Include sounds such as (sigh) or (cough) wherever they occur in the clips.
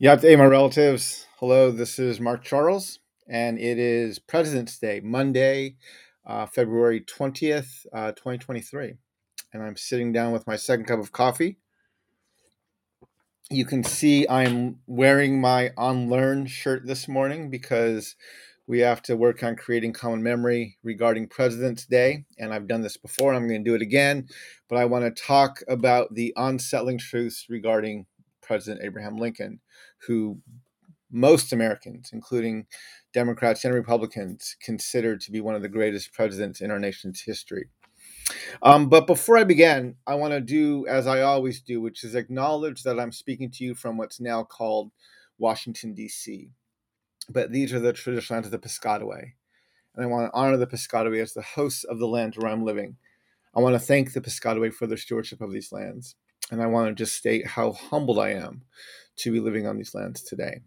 Yeah, hey, my relatives. Hello, this is Mark Charles, and it is President's Day, Monday, uh, February 20th, uh, 2023. And I'm sitting down with my second cup of coffee. You can see I'm wearing my Unlearn shirt this morning because we have to work on creating common memory regarding President's Day. And I've done this before, and I'm going to do it again. But I want to talk about the unsettling truths regarding President Abraham Lincoln, who most Americans, including Democrats and Republicans, consider to be one of the greatest presidents in our nation's history. Um, but before I begin, I want to do as I always do, which is acknowledge that I'm speaking to you from what's now called Washington, D.C. But these are the traditional lands of the Piscataway. And I want to honor the Piscataway as the hosts of the land where I'm living. I want to thank the Piscataway for their stewardship of these lands. And I want to just state how humbled I am to be living on these lands today.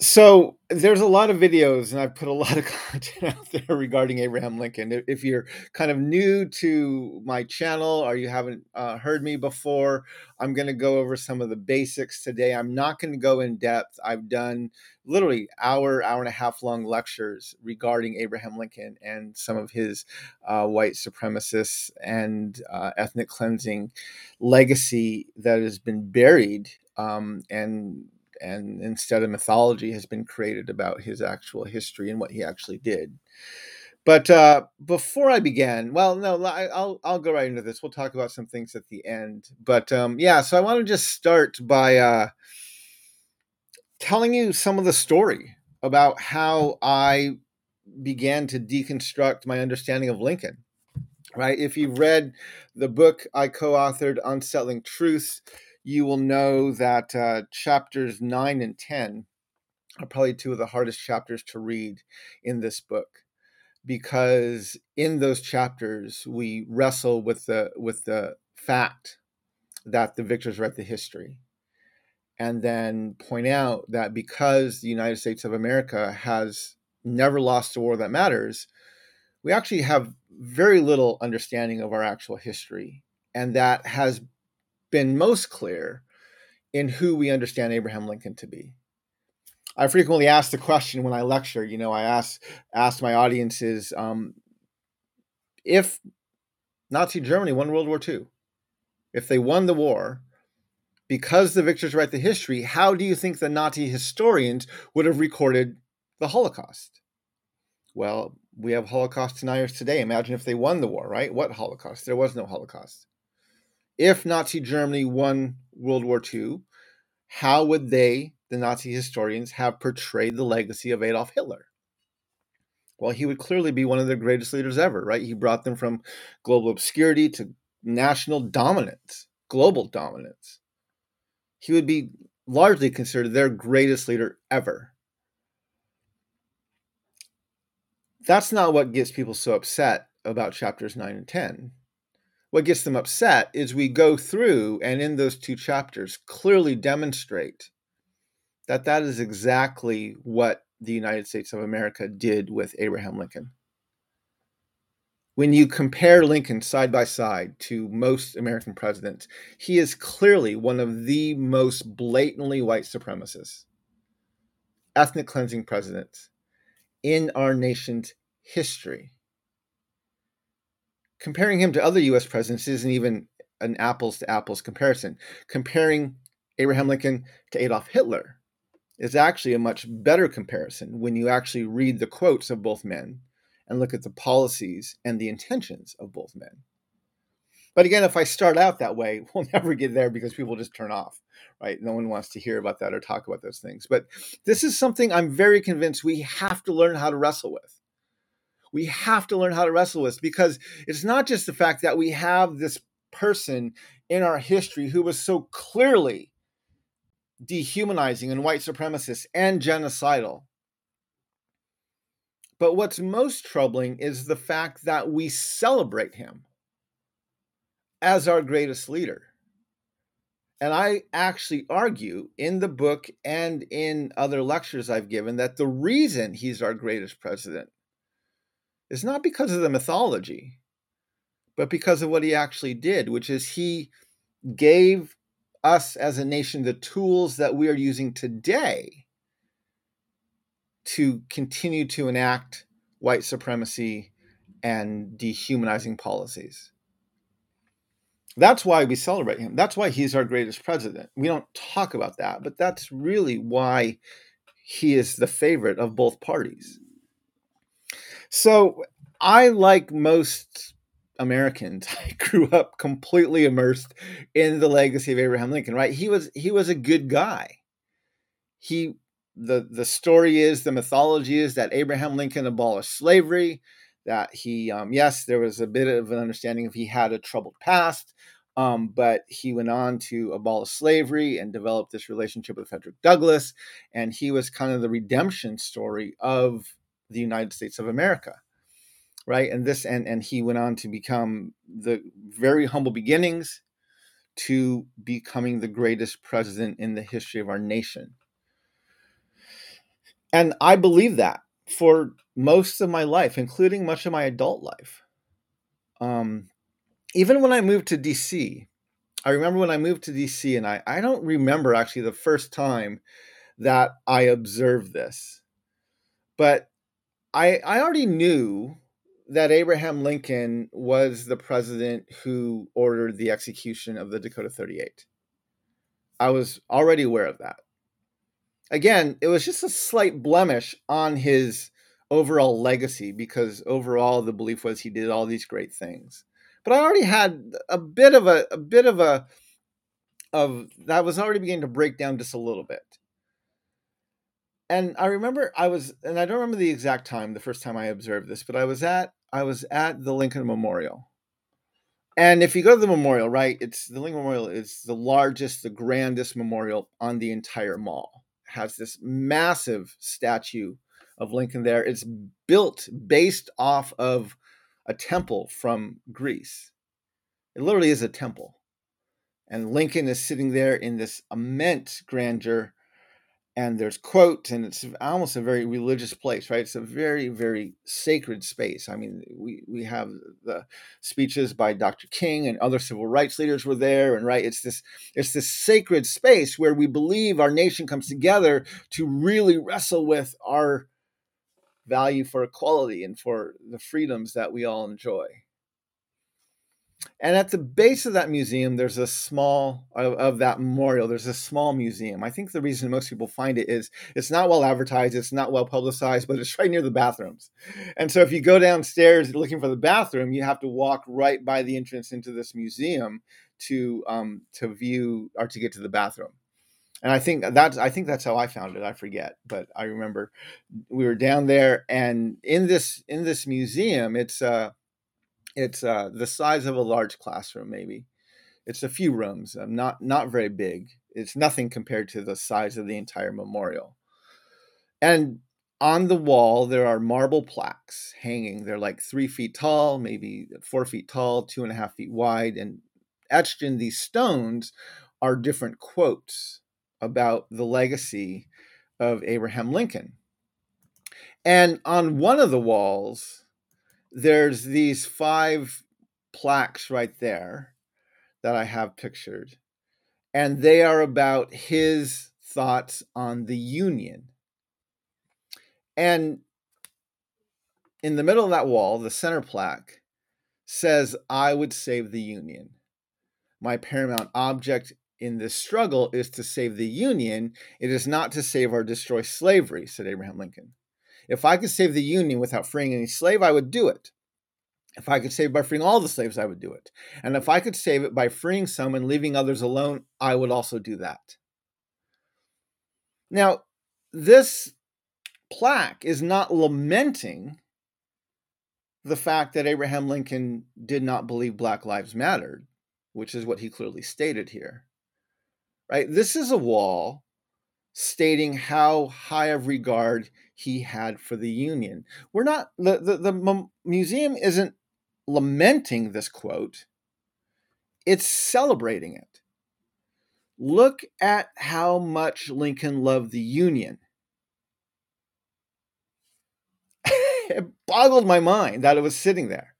So there's a lot of videos, and I've put a lot of (laughs) content out there regarding Abraham Lincoln. If you're kind of new to my channel or you haven't uh, heard me before, I'm going to go over some of the basics today. I'm not going to go in depth. I've done literally hour, hour and a half long lectures regarding Abraham Lincoln and some of his uh, white supremacist and uh, ethnic cleansing legacy that has been buried um, and and instead a mythology has been created about his actual history and what he actually did. But uh, before I begin, well, no, I, will I'll go right into this. We'll talk about some things at the end. But um, yeah, so I want to just start by uh, telling you some of the story about how I began to deconstruct my understanding of Lincoln. Right? If you've read the book I co-authored, Unsettling Truths, you will know that uh, chapters 9 and 10 are probably two of the hardest chapters to read in this book because in those chapters we wrestle with the with the fact that the victors write the history and then point out that because the United States of America has never lost a war that matters we actually have very little understanding of our actual history and that has been most clear in who we understand Abraham Lincoln to be. I frequently ask the question when I lecture. You know, I ask ask my audiences um, if Nazi Germany won World War II, if they won the war, because the victors write the history, how do you think the Nazi historians would have recorded the Holocaust? Well, we have Holocaust deniers today. Imagine if they won the war, right? What Holocaust? There was no Holocaust if Nazi Germany won World War II, how would they, the Nazi historians, have portrayed the legacy of Adolf Hitler? Well, he would clearly be one of their greatest leaders ever, right? He brought them from global obscurity to national dominance, global dominance. He would be largely considered their greatest leader ever. That's not what gets people so upset about chapters 9 and 10 what gets them upset is we go through and in those two chapters clearly demonstrate that that is exactly what the United States of America did with Abraham Lincoln. When you compare Lincoln side by side to most American presidents, he is clearly one of the most blatantly white supremacists, ethnic cleansing presidents in our nation's history comparing him to other U.S. presidents isn't even an apples to apples comparison. Comparing Abraham Lincoln to Adolf Hitler is actually a much better comparison when you actually read the quotes of both men and look at the policies and the intentions of both men. But again, if I start out that way, (laughs) we'll never get there because people just turn off, right? No one wants to hear about that or talk about those things. But this is something I'm very convinced we have to learn how to wrestle with we have to learn how to wrestle with because it's not just the fact that we have this person in our history who was so clearly dehumanizing and white supremacist and genocidal. But what's most troubling is the fact that we celebrate him as our greatest leader. And I actually argue in the book and in other lectures I've given that the reason he's our greatest president is not because of the mythology, but because of what he actually did, which is he gave us as a nation the tools that we are using today to continue to enact white supremacy and dehumanizing policies. That's why we celebrate him. That's why he's our greatest president. We don't talk about that, but that's really why he is the favorite of both parties. So I, like most Americans, (laughs) I grew up completely immersed in the legacy of Abraham Lincoln, right? He was he was a good guy. He the the story is the mythology is that Abraham Lincoln abolished slavery, that he um, yes there was a bit of an understanding of he had a troubled past um, but he went on to abolish slavery and develop this relationship with Frederick Douglass and he was kind of the redemption story of the United States of America right? And this and and he went on to become the very humble beginnings to becoming the greatest president in the history of our nation. And I believe that for most of my life, including much of my adult life. Um, even when I moved to DC, I remember when I moved to DC, and I, I don't remember actually the first time that I observed this, but I, I already knew that Abraham Lincoln was the president who ordered the execution of the Dakota 38. I was already aware of that again, it was just a slight blemish on his overall legacy because overall the belief was he did all these great things. But I already had a bit of a, a bit of a of that was already beginning to break down just a little bit. And I remember I was and I don't remember the exact time the first time I observed this, but I was at I was at the Lincoln Memorial. And if you go to the memorial, right, it's the Lincoln Memorial is the largest, the grandest memorial on the entire mall has this massive statue of Lincoln there. It's built based off of a temple from Greece. It literally is a temple. And Lincoln is sitting there in this immense grandeur and there's quotes and it's almost a very religious place right? It's a very very sacred space. I mean we we have the speeches by dr king and other civil rights leaders were there and right it's this it's this sacred space where we believe our nation comes together to really wrestle with our value for equality and for the freedoms that we all enjoy and at the base of that museum, there's a small of, of, that memorial. There's a small museum. I think the reason most people find it is it's not well advertised, it's not well publicized, but it's (laughs) right near the bathrooms. And so if you go downstairs looking for the bathroom, you have to walk right by the entrance into this museum to um, to view or to get to the bathroom. And I think that's I think that's how I found it. I forget, but I remember we were down there, and in this in this museum, it's uh it's uh, the size of a large classroom, maybe. It's a few rooms, um, not not very big. It's nothing compared to the size of the entire memorial. And on the wall, there are marble plaques hanging. They're like three feet tall, maybe four feet tall, two and a half feet wide, and etched in these stones are different quotes about the legacy of Abraham Lincoln. And on one of the walls, there's these five plaques right there that I have pictured, and they are about his thoughts on the Union. And in the middle of that wall, the center plaque says, I would save the Union. My paramount object in this struggle is to save the Union. It is not to save or destroy slavery, said Abraham Lincoln. If I could save the Union without freeing any slave, I would do it. If I could save by freeing all the slaves, I would do it. And if I could save it by freeing some and leaving others alone, I would also do that. Now, this plaque is not lamenting the fact that Abraham Lincoln did not believe Black Lives Mattered, which is what he clearly stated here. Right? This is a wall stating how high of regard he had for the Union. We're not the the, the museum isn't lamenting this quote. It's celebrating it. Look at how much Lincoln loved the Union. (laughs) it boggled my mind that it was sitting there.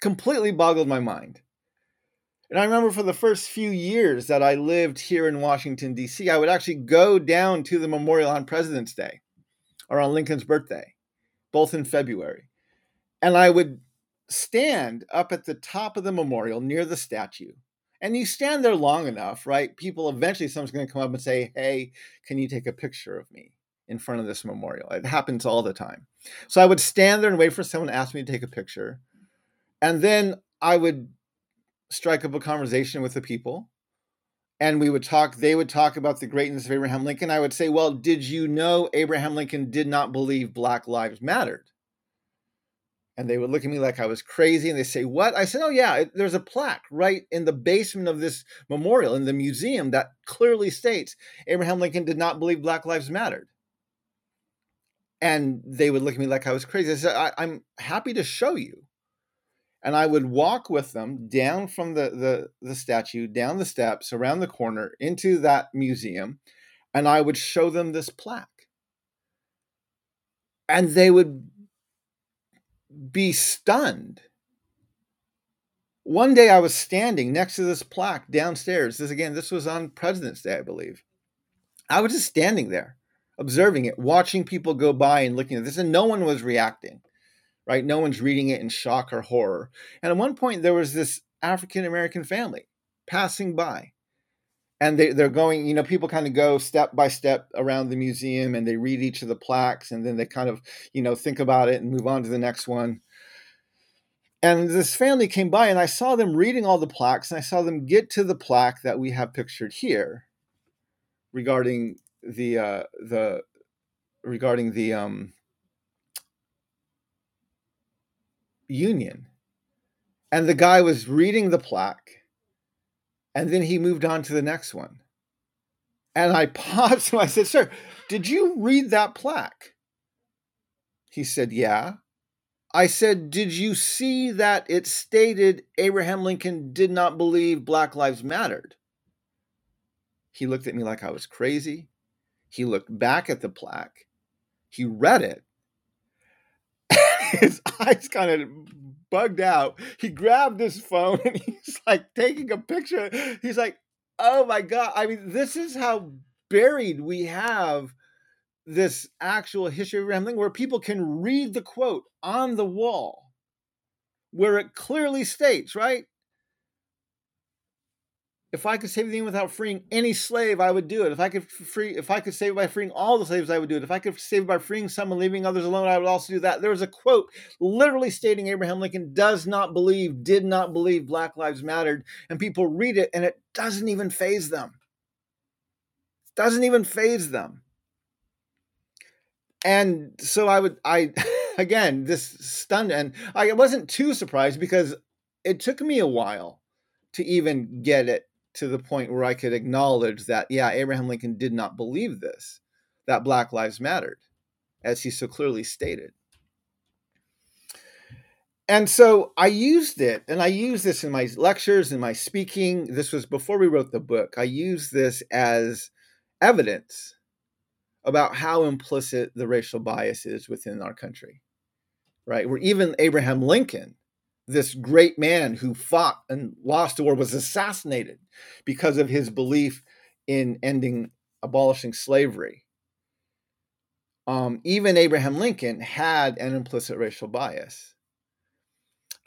Completely boggled my mind. And I remember for the first few years that I lived here in Washington, D.C., I would actually go down to the memorial on President's Day or on Lincoln's birthday, both in February. And I would stand up at the top of the memorial near the statue. And you stand there long enough, right? People eventually, someone's going to come up and say, Hey, can you take a picture of me in front of this memorial? It happens all the time. So I would stand there and wait for someone to ask me to take a picture. And then I would strike up a conversation with the people. And we would talk, they would talk about the greatness of Abraham Lincoln. I would say, Well, did you know Abraham Lincoln did not believe Black Lives Mattered? and they would look at me like I was crazy and they say, What? I said, Oh, yeah, there's a plaque right in the basement of this memorial in the museum that clearly states Abraham Lincoln did not believe Black Lives Mattered. And they would look at me like I was crazy. I said, I, am happy to show you. And I would walk with them down from the, the, the statue, down the steps, around the corner, into that museum, and I would show them this plaque. And they would be stunned. One day I was standing next to this plaque downstairs. This again, this was on President's Day, I believe. I was just standing there, observing it, watching people go by and looking at this, and no one was reacting, right? No one's reading it in shock or horror. And at one point, there was this African American family passing by and they, they're going you know people kind of go step by step around the museum and they read each of the plaques and then they kind of you know think about it and move on to the next one and this family came by and i saw them reading all the plaques and i saw them get to the plaque that we have pictured here regarding the uh the regarding the um union and the guy was reading the plaque and then he moved on to the next one. And I (laughs) paused and I said, Sir, did you read that plaque? He said, Yeah. I said, Did you see that it stated Abraham Lincoln did not believe Black Lives Mattered? He looked at me like I was crazy. He looked back at the plaque. He read it. His (laughs) eyes kind of bugged out. He grabbed his phone and (laughs) he's like taking a picture. He's like, oh my God. I mean, this is how buried we have this actual history of Lincoln, where people can read the quote on the wall, where it clearly states, right? If I could save the union without freeing any slave, I would do it. If I could free, if I could save by freeing all the slaves, I would do it. If I could save by freeing some and leaving others alone, I would also do that. There was a quote literally stating Abraham Lincoln does not believe, did not believe Black Lives Mattered, and people read it and it doesn't even faze them. It doesn't even faze them. And so I would, I (laughs) again, this stunned, and I wasn't too surprised because it took me a while to even get it to the point where I could acknowledge that, yeah, Abraham Lincoln did not believe this, that Black Lives Mattered, as he so clearly stated. And so I used it, and I used this in my lectures, in my speaking. This was before we wrote the book. I used this as evidence about how implicit the racial bias is within our country, right? Where even Abraham Lincoln this great man who fought and lost the war was assassinated because of his belief in ending abolishing slavery. Um, even Abraham Lincoln had an implicit racial bias.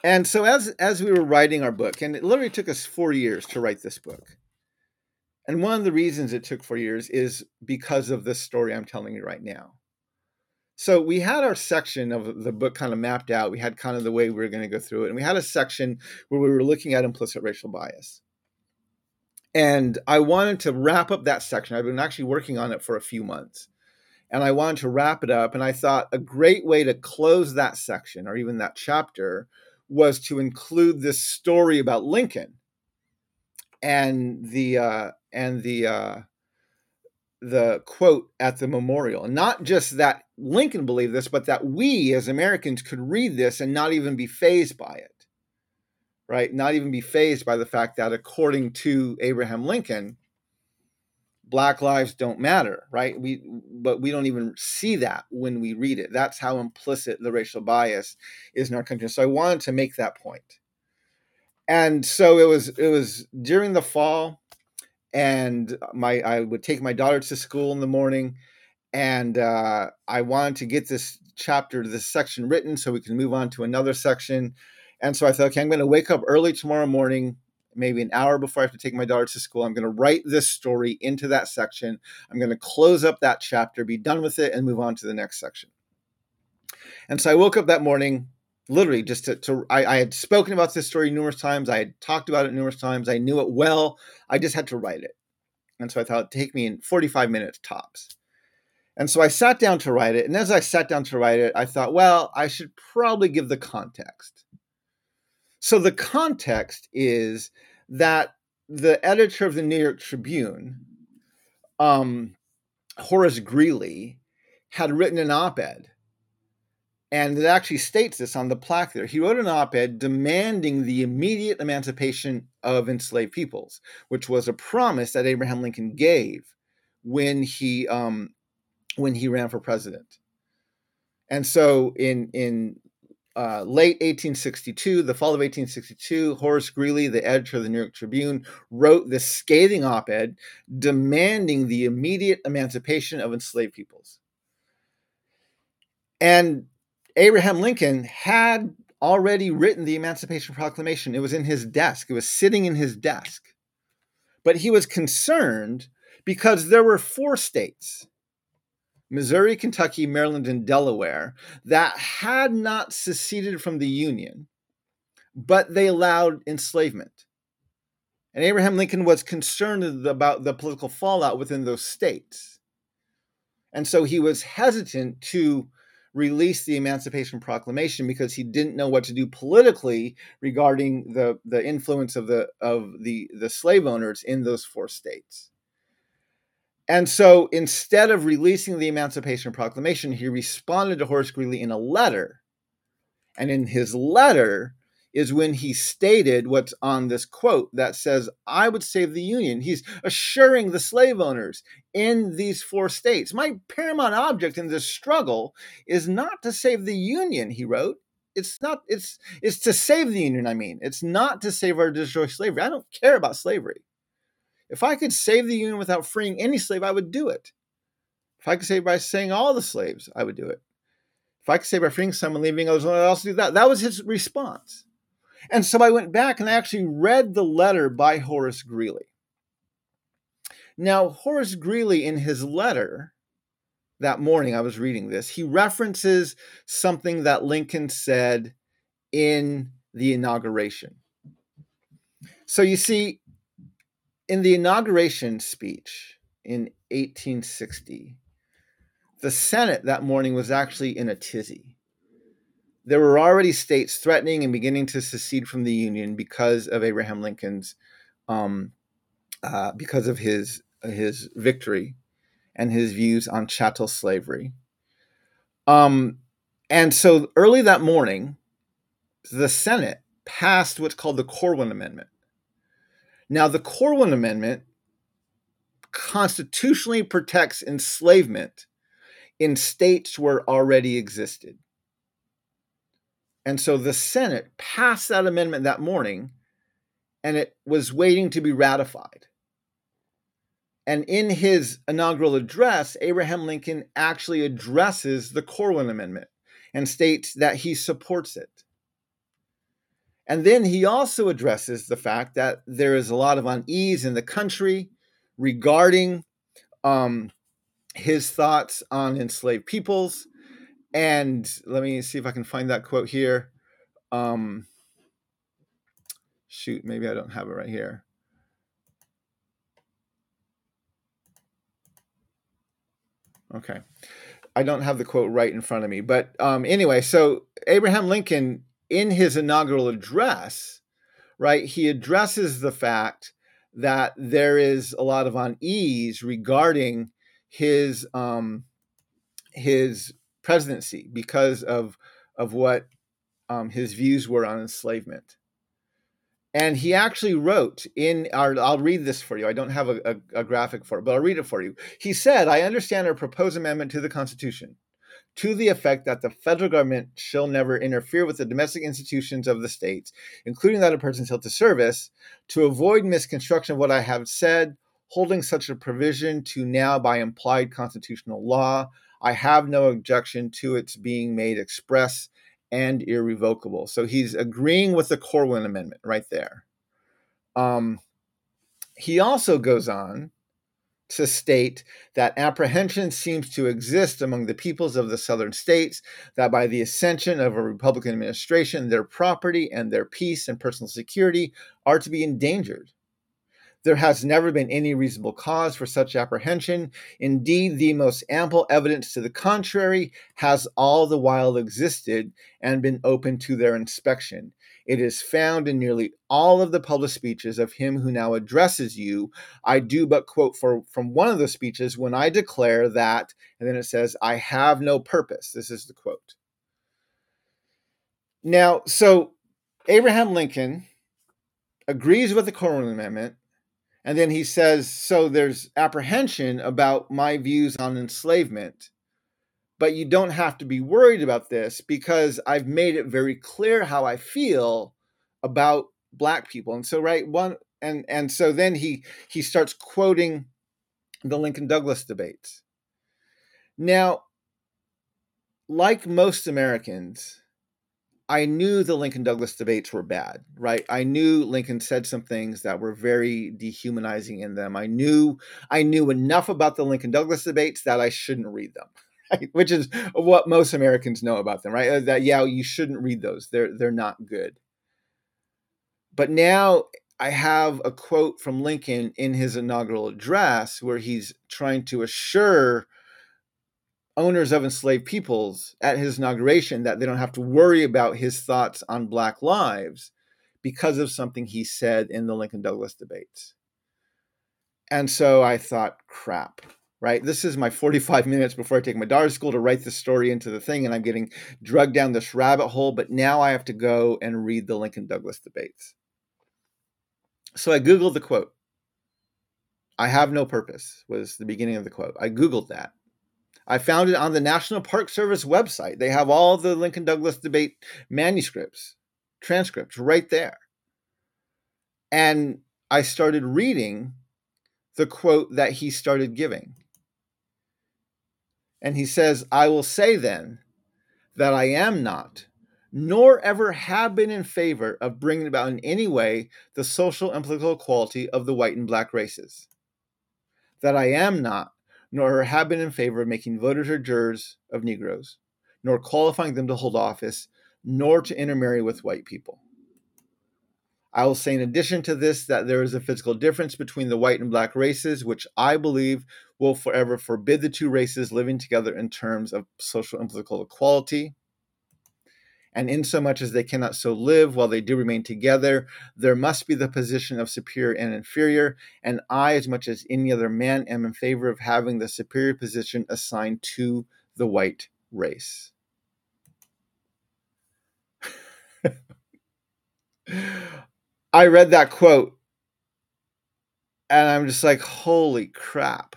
And so as as we were writing our book, and it literally took us four years to write this book. And one of the reasons it took four years is because of this story I'm telling you right now. So we had our section of the book kind of mapped out. We had kind of the way we were going to go through it. And we had a section where we were looking at implicit racial bias. And I wanted to wrap up that section. I've been actually working on it for a few months. And I wanted to wrap it up. And I thought a great way to close that section or even that chapter was to include this story about Lincoln and the uh, and the uh, the quote at the memorial. Not just that Lincoln believed this, but that we as Americans could read this and not even be fazed by it, right? Not even be fazed by the fact that according to Abraham Lincoln, black lives don't matter, right? We, but we don't even see that when we read it. That's how implicit the racial bias is in our country. So I wanted to make that point. and so it was it was during the fall and my I would take my daughter to school in the morning and uh, I wanted to get this chapter, this section written so we can move on to another section. And so I thought, okay, I'm going to wake up early tomorrow morning, maybe an hour before I have to take my daughter to school. I'm going to write this story into that section. I'm going to close up that chapter, be done with it, and move on to the next section. And so I woke up that morning, literally just to, to I, I had spoken about this story numerous times. I had talked about it numerous times. I knew it well. I just had to write it. And so I thought it'd take me in 45 minutes tops. And so I sat down to write it. And as I sat down to write it, I thought, well, I should probably give the context. So the context is that the editor of the New York Tribune, um, Horace Greeley, had written an op ed. And it actually states this on the plaque there. He wrote an op ed demanding the immediate emancipation of enslaved peoples, which was a promise that Abraham Lincoln gave when he um, when he ran for president. And so in in uh, late 1862, the fall of 1862, Horace Greeley, the editor of the New York Tribune, wrote this scathing op ed demanding the immediate emancipation of enslaved peoples. And Abraham Lincoln had already written the Emancipation Proclamation. It was in his desk, it was sitting in his desk. But he was concerned because there were four states Missouri, Kentucky, Maryland, and Delaware that had not seceded from the Union, but they allowed enslavement. And Abraham Lincoln was concerned about the political fallout within those states. And so he was hesitant to release the Emancipation Proclamation because he didn't know what to do politically regarding the, the influence of the of the, the slave owners in those four states. And so instead of releasing the Emancipation Proclamation, he responded to Horace Greeley in a letter. And in his letter is when he stated what's on this quote that says, I would save the Union. He's assuring the slave owners in these four states. My paramount object in this struggle is not to save the Union, he wrote. It's not, it's it's to save the Union, I mean. It's not to save or destroy slavery. I don't care about slavery. If I could save the Union without freeing any slave, I would do it. If I could save by saying all the slaves, I would do it. If I could save by freeing some and leaving others, I would also do that. That was his response. And so I went back and I actually read the letter by Horace Greeley. Now, Horace Greeley, in his letter that morning, I was reading this, he references something that Lincoln said in the inauguration. So you see, in the inauguration speech in 1860, the Senate that morning was actually in a tizzy. There were already states threatening and beginning to secede from the Union because of Abraham Lincoln's, um, uh, because of his his victory and his views on chattel slavery. Um, and so early that morning, the Senate passed what's called the Corwin Amendment. Now, the Corwin Amendment constitutionally protects enslavement in states where it already existed. And so the Senate passed that amendment that morning and it was waiting to be ratified. And in his inaugural address, Abraham Lincoln actually addresses the Corwin Amendment and states that he supports it. And then he also addresses the fact that there is a lot of unease in the country regarding um, his thoughts on enslaved peoples. And let me see if I can find that quote here. Um, shoot, maybe I don't have it right here. Okay. I don't have the quote right in front of me. But um, anyway, so Abraham Lincoln in his inaugural address, right, he addresses the fact that there is a lot of unease regarding his um, his presidency because of of what um, his views were on enslavement. And he actually wrote in our, I'll read this for you. I don't have a, a, a graphic for it, but I'll read it for you. He said, I understand our proposed amendment to the Constitution to the effect that the federal government shall never interfere with the domestic institutions of the states, including that of persons held to service, to avoid misconstruction of what I have said, holding such a provision to now by implied constitutional law, I have no objection to its being made express and irrevocable. So he's agreeing with the Corwin Amendment right there. Um, he also goes on to state that apprehension seems to exist among the peoples of the southern states that by the ascension of a Republican administration, their property and their peace and personal security are to be endangered. There has never been any reasonable cause for such apprehension. Indeed, the most ample evidence to the contrary has all the while existed and been open to their inspection. It is found in nearly all of the public speeches of him who now addresses you. I do but quote for, from one of the speeches when I declare that, and then it says, I have no purpose. This is the quote. Now, so Abraham Lincoln agrees with the Corwin Amendment, and then he says, So there's apprehension about my views on enslavement but you don't have to be worried about this because I've made it very clear how I feel about black people. And so right one and and so then he he starts quoting the Lincoln Douglas debates. Now, like most Americans, I knew the Lincoln Douglas debates were bad, right? I knew Lincoln said some things that were very dehumanizing in them. I knew I knew enough about the Lincoln Douglas debates that I shouldn't read them (laughs) right? Which is what most Americans know about them, right? Uh, that yeah, you shouldn't read those. They're they're not good. But now I have a quote from Lincoln in his inaugural address where he's trying to assure owners of enslaved peoples at his inauguration that they don't have to worry about his thoughts on black lives because of something he said in the Lincoln Douglas debates. And so I thought, crap, right? This is my 45 (laughs) minutes before I take my daughter to school to write the story into the thing, and I'm getting drugged down this rabbit hole. But now I have to go and read the Lincoln Douglas debates. So I Googled the quote. I have no purpose was the beginning of the quote. I Googled that. I found it on the National Park Service website. They have all the Lincoln Douglas debate manuscripts, transcripts right there. And I started reading the quote that he started giving. And he says, I will say then that I am not, nor ever have been in favor of bringing about in any way the social and political equality of the white and black races. That I am not, nor have been in favor of making voters or jurors of Negroes, nor qualifying them to hold office, nor to intermarry with white people. I will say, in addition to this, that there is a physical difference between the white and black races, which I believe will forever forbid the two races living together in terms of social and political equality. And insomuch as they cannot so live while they do remain together, there must be the position of superior and inferior. And I, as much as any other man, am in favor of having the superior position assigned to the white race. (laughs) I read that quote and I'm just like, holy crap.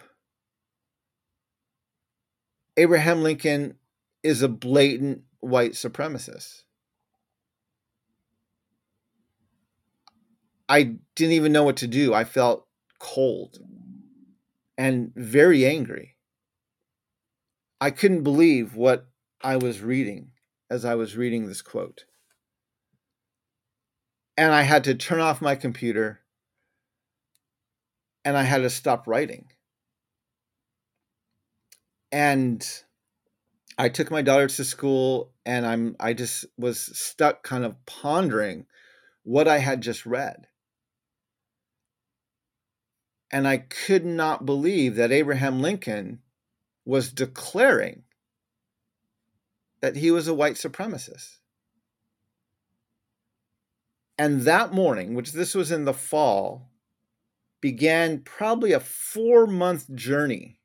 Abraham Lincoln is a blatant white supremacists. I didn't even know what to do. I felt cold and very angry. I couldn't believe what I was reading as I was reading this quote and I had to turn off my computer and I had to stop writing. And I took my daughter to school and I'm I just was stuck kind of pondering what I had just read. And I could not believe that Abraham Lincoln was declaring that he was a white supremacist. And that morning, which this was in the fall, began probably a four month journey.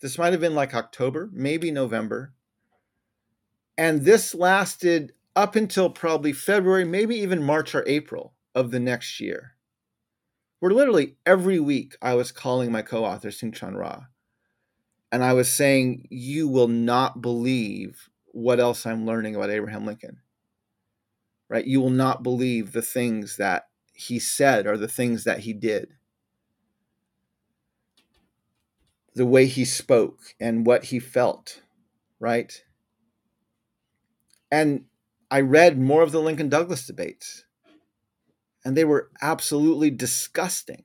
This might have been like October, maybe November. And this lasted up until probably February, maybe even March or April of the next year. Where literally every week I was calling my co author, Soong-Chan Rah. and I was saying, you will not believe what else I'm learning about Abraham Lincoln. Right? You will not believe the things that he said or the things that he did. The way he spoke and what he felt, right? And I read more of the Lincoln Douglas debates, and they were absolutely disgusting.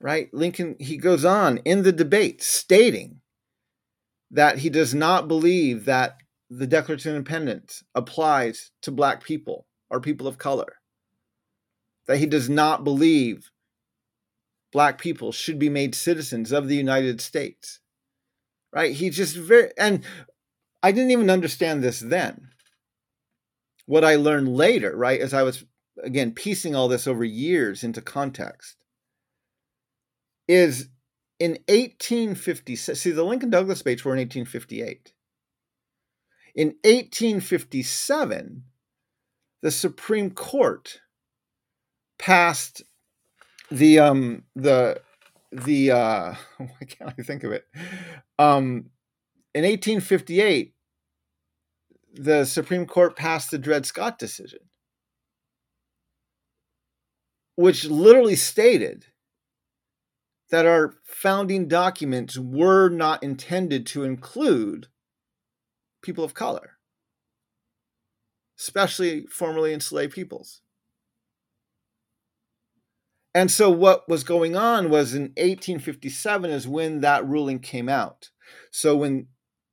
Right? Lincoln, he goes on in the debate stating that he does not believe that the Declaration of Independence applies to Black people or people of color, that he does not believe Black people should be made citizens of the United States. Right? He just very, and I didn't even understand this then. What I learned later, right, as I was again piecing all this over years into context, is in 1856. See, the Lincoln Douglas debates were in 1858. In 1857, the Supreme Court passed the um the the uh (laughs) why can't I think of it? Um in 1858, the Supreme Court passed the Dred Scott decision, which literally stated that our founding documents were not intended to include people of color, especially formerly enslaved peoples. And so, what was going on was in 1857 is when that ruling came out. So, when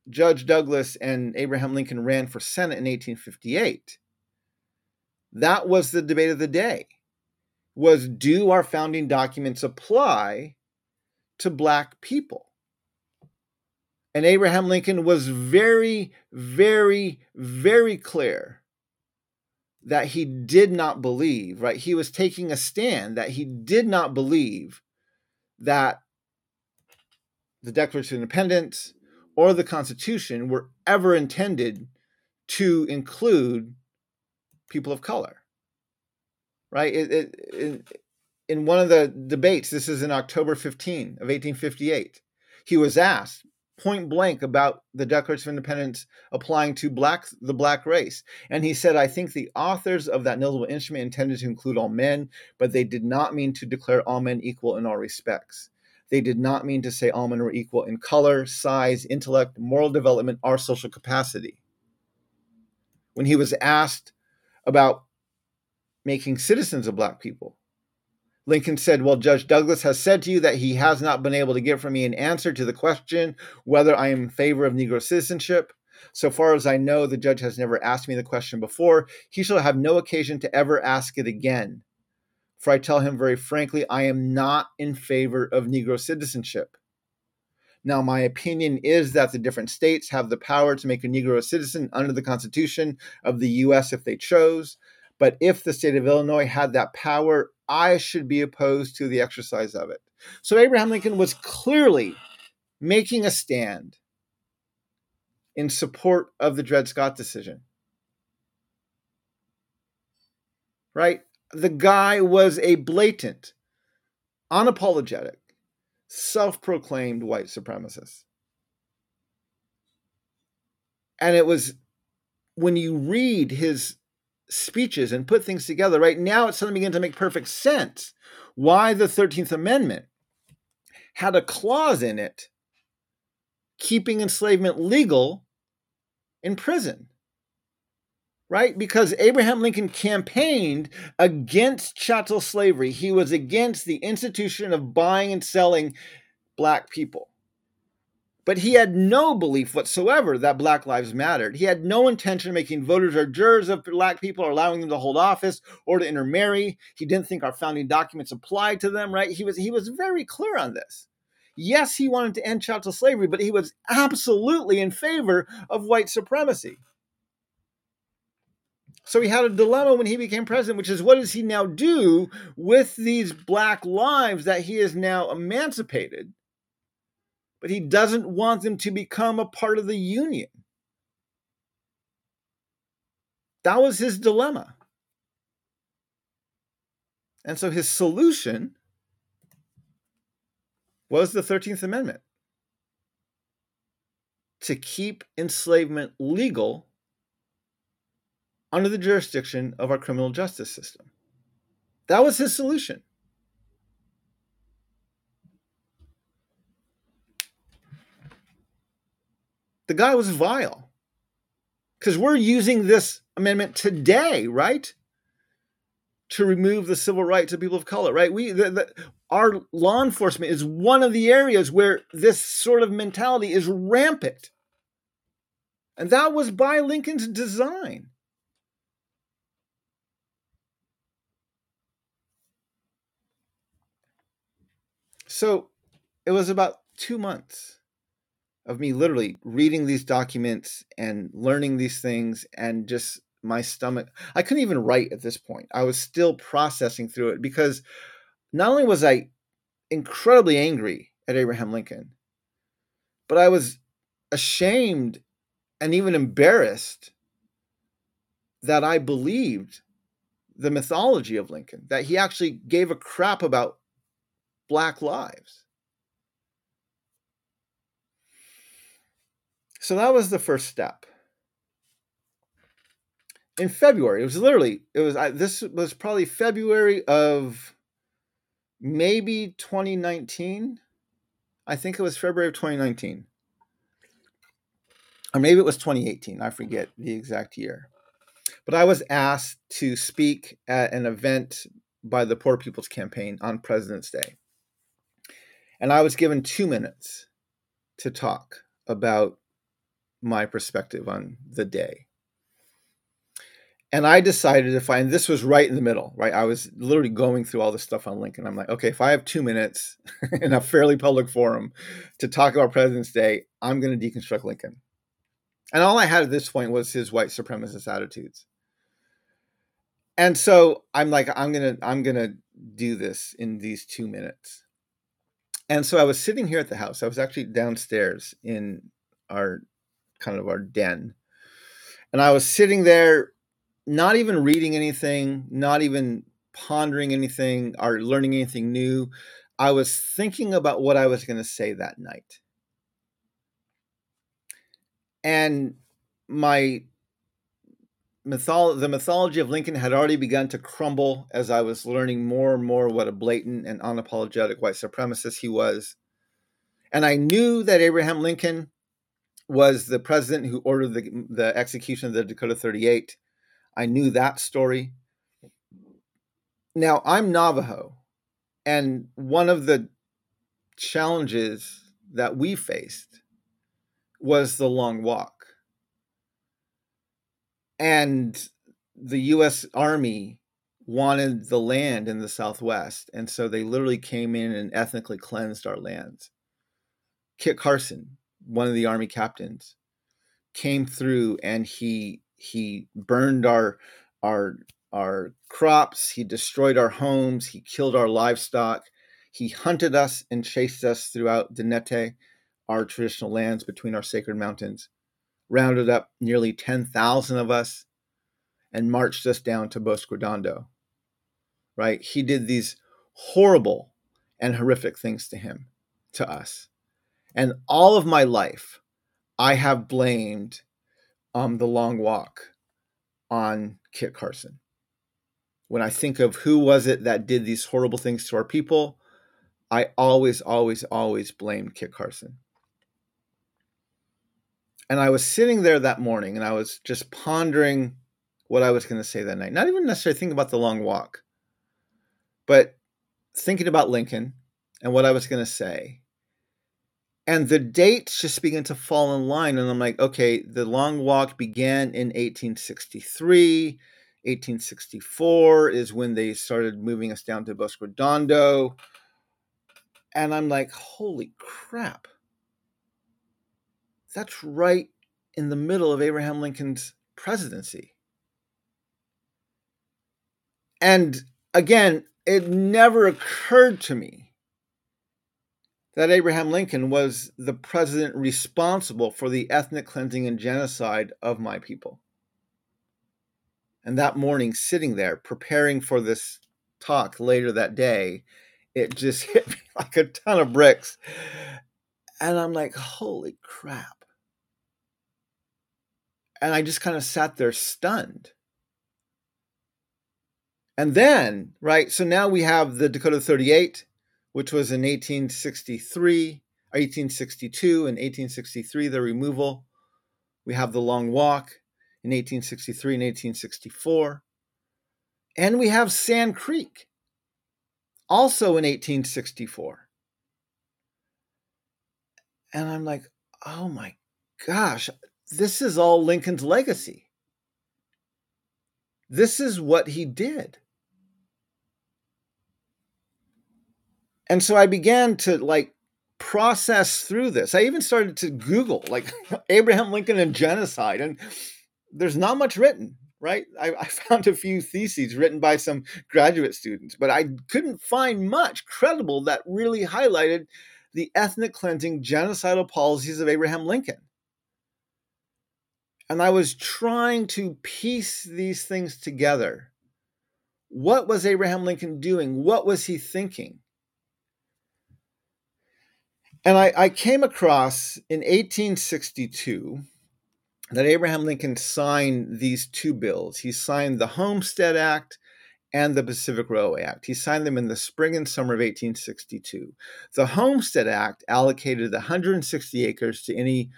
Judge Douglas and Abraham Lincoln ran for Senate in 1858, that was the debate of the day was do our founding documents apply to black people? And Abraham Lincoln was very, very, very clear that he did not believe, right? He was taking a stand that he did not believe that the Declaration of Independence, or the Constitution were ever intended to include people of color. Right? It, it, it, in one of the debates, this is in October 15 of 1858, he was asked point blank about the Declaration of Independence applying to black the black race. And he said, I think the authors of that notable instrument intended to include all men, but they did not mean to declare all men equal in all respects. They did not mean to say all men were equal in color, size, intellect, moral development, or social capacity. When he was asked about making citizens of black people, Lincoln said, Well, Judge Douglas has said to you that he has not been able to get from me an answer to the question whether I am in favor of Negro citizenship. So far as I know, the judge has never asked me the question before. He shall have no occasion to ever ask it again. For I tell him very frankly, I am not in favor of Negro citizenship. Now, my opinion is that the different states have the power to make a Negro a citizen under the Constitution of the U.S. if they chose. But if the state of Illinois had that power, I should be opposed to the exercise of it. So Abraham Lincoln was clearly making a stand in support of the Dred Scott decision. Right? The guy was a blatant, unapologetic, self proclaimed white supremacist. And it was when you read his speeches and put things together, right now it's suddenly beginning to make perfect sense why the 13th Amendment had a clause in it keeping enslavement legal in prison right? Because Abraham Lincoln campaigned against chattel slavery. He was against the institution of buying and selling black people. But he had no belief whatsoever that Black lives mattered. He had no intention of making voters or jurors of black people or allowing them to hold office or to intermarry. He didn't think our founding documents applied to them, right? He was he was very clear on this. Yes, he wanted to end chattel slavery, but he was absolutely in favor of white supremacy. So he had a dilemma when he became president, which is what does he now do with these black lives that he is now emancipated? But he doesn't want them to become a part of the union. That was his dilemma. And so his solution was the 13th Amendment. to keep enslavement legal under the jurisdiction of our criminal justice system. That was his solution. The guy was vile. Because we're using this amendment today, right? To remove the civil rights of people of color, right? We, the, the, our law enforcement is one of the areas where this sort of mentality is rampant. And that was by Lincoln's design. So it was about two months of me literally reading these documents and learning these things and just my stomach i couldn't even write at this point. I was still processing through it because not only was i incredibly angry at abraham lincoln but i was ashamed and even embarrassed that i believed the mythology of lincoln that he actually gave a crap about black lives So that was the first step. In February, it was literally it was I, this was probably February of maybe 2019. I think it was February of 2019. Or maybe it was 2018. I forget the exact year. But I was asked to speak at an event by the Poor People's Campaign on President's Day. And I was given two minutes to talk about my perspective on the day. And I decided to find this was right in the middle, right? I was literally going through all this stuff on Lincoln. I'm like, okay, if I have two minutes (laughs) in a fairly public forum to talk about President's Day, I'm going to deconstruct Lincoln. And all I had at this point was his white supremacist attitudes. And so I'm like, I'm gonna, I'm gonna do this in these two minutes. And so I was sitting here at the house. I was actually downstairs in our kind of our den. And I was sitting there, not even reading anything, not even pondering anything or learning anything new. I was thinking about what I was going to say that night. And my mytholo- the mythology of Lincoln had already begun to crumble as I was learning more and more what a blatant and unapologetic white supremacist he was. And I knew that Abraham Lincoln was the president who ordered the, the execution of the Dakota 38. I knew that story. Now, I'm Navajo, and one of the challenges that we faced was the long walk. And the US Army wanted the land in the Southwest. And so they literally came in and ethnically cleansed our lands. Kit Carson, one of the army captains came through and he he burned our our our crops he destroyed our homes he killed our livestock he hunted us and chased us throughout Dinétah, our traditional lands between our sacred mountains rounded up nearly 10,000 of us and marched us down to Bosque Redondo right he did these horrible and horrific things to him to us and all of my life, I have blamed um, the long walk on Kit Carson. When I think of who was it that did these horrible things to our people, I always, always, always blamed Kit Carson. And I was sitting there that morning and I was just pondering what I was going to say that night. Not even necessarily thinking about the long walk, but thinking about Lincoln and what I was going to say. And the dates just began to fall in line and i'm like okay the long walk began in 1863 1864 is when they started moving us down to bosque redondo. And i'm like holy crap that's right in the middle of abraham lincoln's presidency and again it never occurred to me that Abraham Lincoln was the president responsible for the ethnic cleansing and genocide of my people. And that morning, sitting there preparing for this talk later that day, it just (laughs) hit me like a ton of bricks. And I'm like, holy crap. And I just kind of sat there stunned. And then, right, so now we have the Dakota 38, which was in 1863, 1862 and 1863, the removal. We have the Long Walk in 1863 and 1864. And we have Sand Creek, also in 1864. And I'm like, oh my gosh, this is all Lincoln's legacy. This is what he did. And so I began to like process through this. I even started to Google like (laughs) Abraham Lincoln and genocide, and there's not much written, right? I, I, found a few theses written by some graduate students, but I couldn't find much credible that really highlighted the ethnic cleansing, genocidal policies of Abraham Lincoln. And I was trying to piece these things together. What was Abraham Lincoln doing? What was he thinking? And I, I came across in 1862 that Abraham Lincoln signed these two bills. He signed the Homestead Act and the Pacific Railway Act. He signed them in the spring and summer of 1862. The Homestead Act allocated 160 acres to any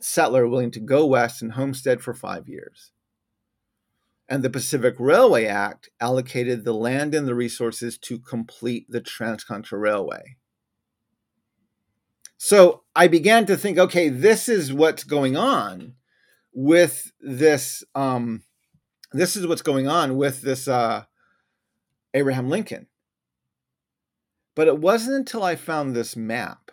settler willing to go west and homestead for five years. And the Pacific Railway Act allocated the land and the resources to complete the Transcontinental Railway. So I began to think, okay, this is what's going on with this. Um, this is what's going on with this uh, Abraham Lincoln. But it wasn't until I found this map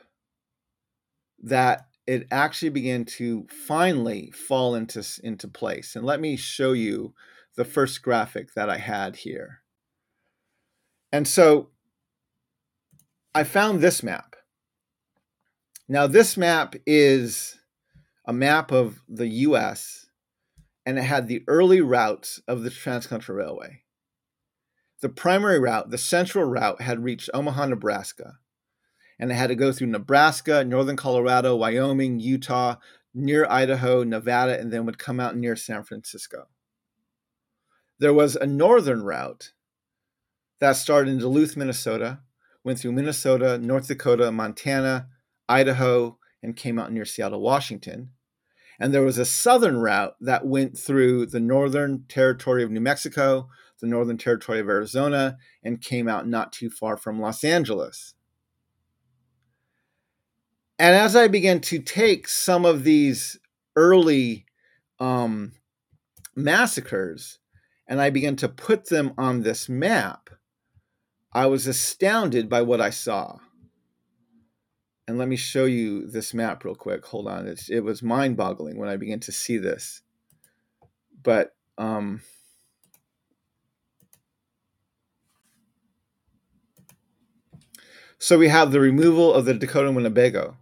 that it actually began to finally fall into into place. And let me show you the first graphic that I had here. And so I found this map. Now, this map is a map of the US, and it had the early routes of the Transcontinental Railway. The primary route, the central route, had reached Omaha, Nebraska, and it had to go through Nebraska, northern Colorado, Wyoming, Utah, near Idaho, Nevada, and then would come out near San Francisco. There was a northern route that started in Duluth, Minnesota, went through Minnesota, North Dakota, Montana, Idaho, and came out near Seattle, Washington. And there was a southern route that went through the northern territory of New Mexico, the northern territory of Arizona, and came out not too far from Los Angeles. And as I began to take some of these early um, massacres and I began to put them on this map, I was astounded by what I saw and let me show you this map real quick. Hold on. It's, it was mind boggling when I began to see this. But, um, so we have the removal of the Dakota Winnebago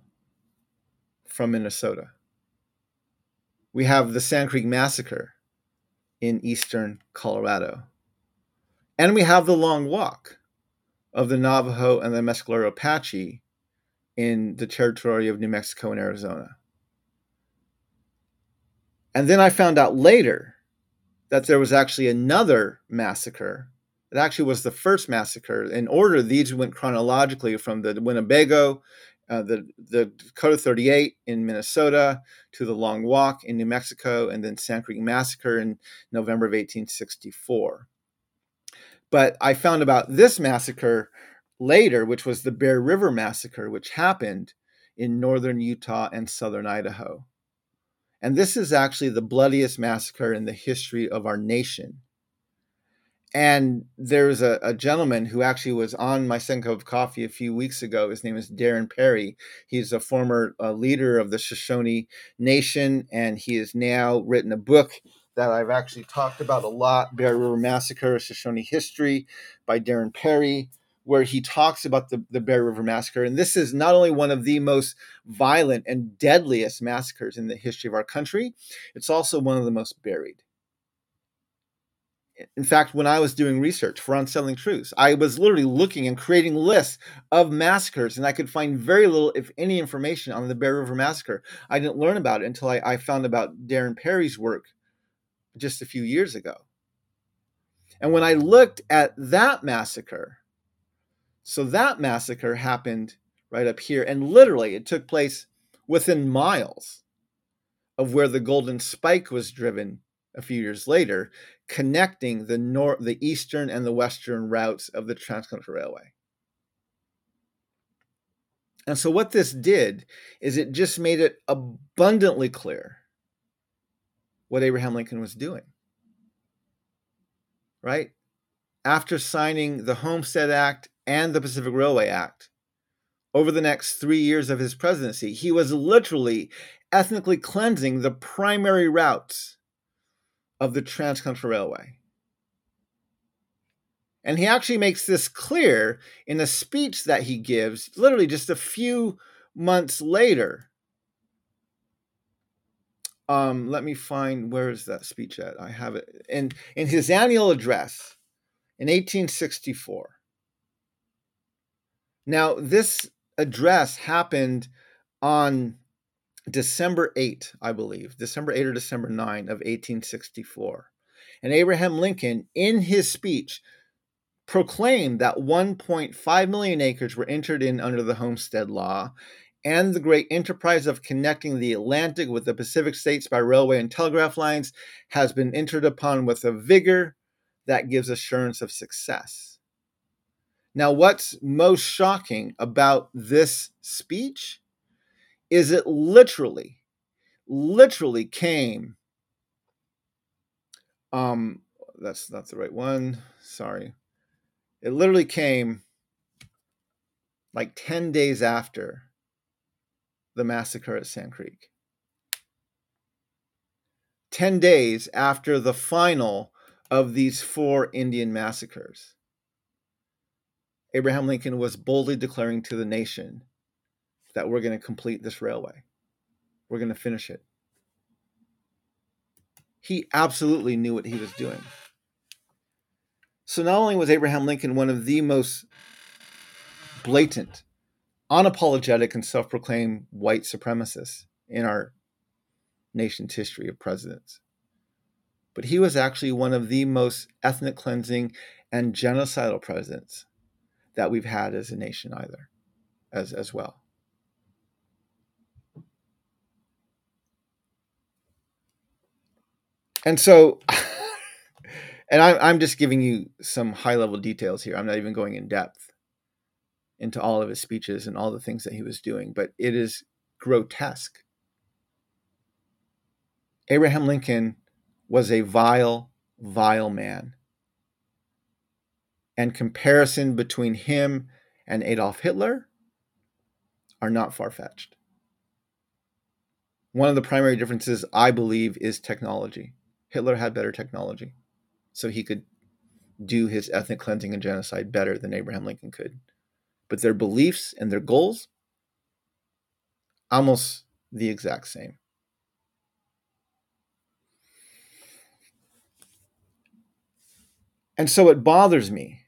from Minnesota. We have the Sand Creek Massacre in eastern Colorado. And we have the long walk of the Navajo and the Mescalero Apache in the territory of New Mexico and Arizona. And then I found out later that there was actually another massacre. It actually was the first massacre. In order, these went chronologically from the Winnebago, uh, the, the Dakota 38 in Minnesota, to the Long Walk in New Mexico, and then Sand Creek Massacre in November of 1864. But I found about this massacre later, which was the Bear River Massacre, which happened in northern Utah and southern Idaho. And this is actually the bloodiest massacre in the history of our nation. And there's a, a, gentleman who actually was on my second cup of coffee a few weeks ago. His name is Darren Parry. He's a former uh, leader of the Shoshone Nation, and he has now written a book that I've actually talked about a lot Bear River Massacre, Shoshone History by Darren Parry where he talks about the, the Bear River Massacre. And this is not only one of the most violent and deadliest massacres in the history of our country, it's also one of the most buried. In fact, when I was doing research for Unsettling Truths, I was literally looking and creating lists of massacres, and I could find very little, if any, information on the Bear River Massacre. I didn't learn about it until I, I found about Darren Parry's work just a few years ago. And when I looked at that massacre, so that massacre happened right up here, and literally it took place within miles of where the Golden Spike was driven a few years later, connecting the north, the eastern and the western routes of the Transcontinental Railway. And so, what this did is it just made it abundantly clear what Abraham Lincoln was doing. Right? After signing the Homestead Act and the Pacific Railway Act, over the next three years of his presidency, he was literally ethnically cleansing the primary routes of the Transcontinental Railway. And he actually makes this clear in a speech that he gives literally just a few months later. Um, let me find where is that speech at? I have it in in his annual address in 1864. Now, this address happened on December 8, I believe, December 8 or December 9 of 1864. And Abraham Lincoln, in his speech, proclaimed that 1.5 million acres were entered in under the Homestead Law, and the great enterprise of connecting the Atlantic with the Pacific states by railway and telegraph lines has been entered upon with a vigor that gives assurance of success. Now, what's most shocking about this speech is it literally, literally came. Um, that's not the right one. Sorry. It literally came like 10 days after the massacre at Sand Creek. 10 days after the final of these four Indian massacres. Abraham Lincoln was boldly declaring to the nation that we're going to complete this railway. We're going to finish it. He absolutely knew what he was doing. So not only was Abraham Lincoln one of the most blatant, unapologetic, and self proclaimed white supremacists in our nation's history of presidents, but he was actually one of the most ethnic cleansing and genocidal presidents that we've had as a nation either as as well And so, (laughs) and I, I'm just giving you some high level details here. I'm not even going in depth into all of his speeches and all the things that he was doing, but it is grotesque. Abraham Lincoln was a vile, vile man. And comparison between him and Adolf Hitler are not far fetched. One of the primary differences, I believe, is technology. Hitler had better technology, so he could do his ethnic cleansing and genocide better than Abraham Lincoln could. But their beliefs and their goals, almost the exact same. And so it bothers me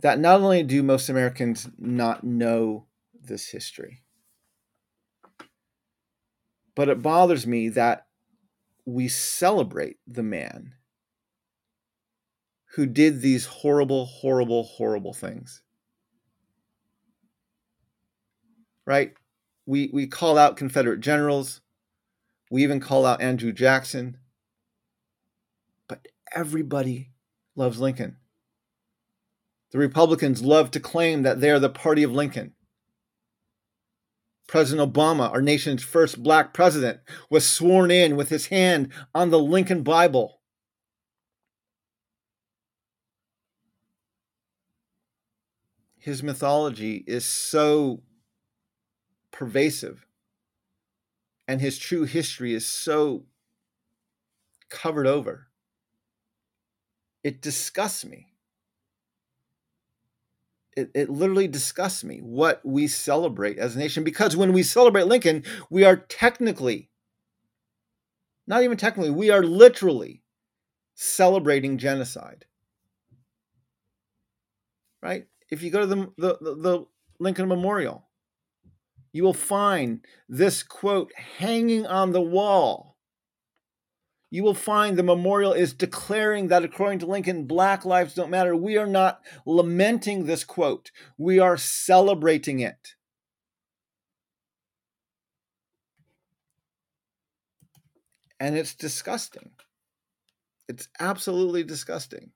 that not only do most Americans not know this history, but it bothers me that we celebrate the man who did these horrible, horrible, horrible things. Right? We, we call out Confederate generals. We even call out Andrew Jackson. But everybody loves Lincoln. The Republicans love to claim that they are the party of Lincoln. President Obama, our nation's first black president, was sworn in with his hand on the Lincoln Bible. His mythology is so pervasive, and his true history is so covered over. It disgusts me it, it literally disgusts me what we celebrate as a nation because when we celebrate Lincoln, we are technically, not even technically, we are literally celebrating genocide. Right? If you go to the, the, the Lincoln Memorial, you will find this quote hanging on the wall. You will find the memorial is declaring that, according to Lincoln, Black lives don't matter. We are not lamenting this quote, we are celebrating it. And it's disgusting. It's absolutely disgusting.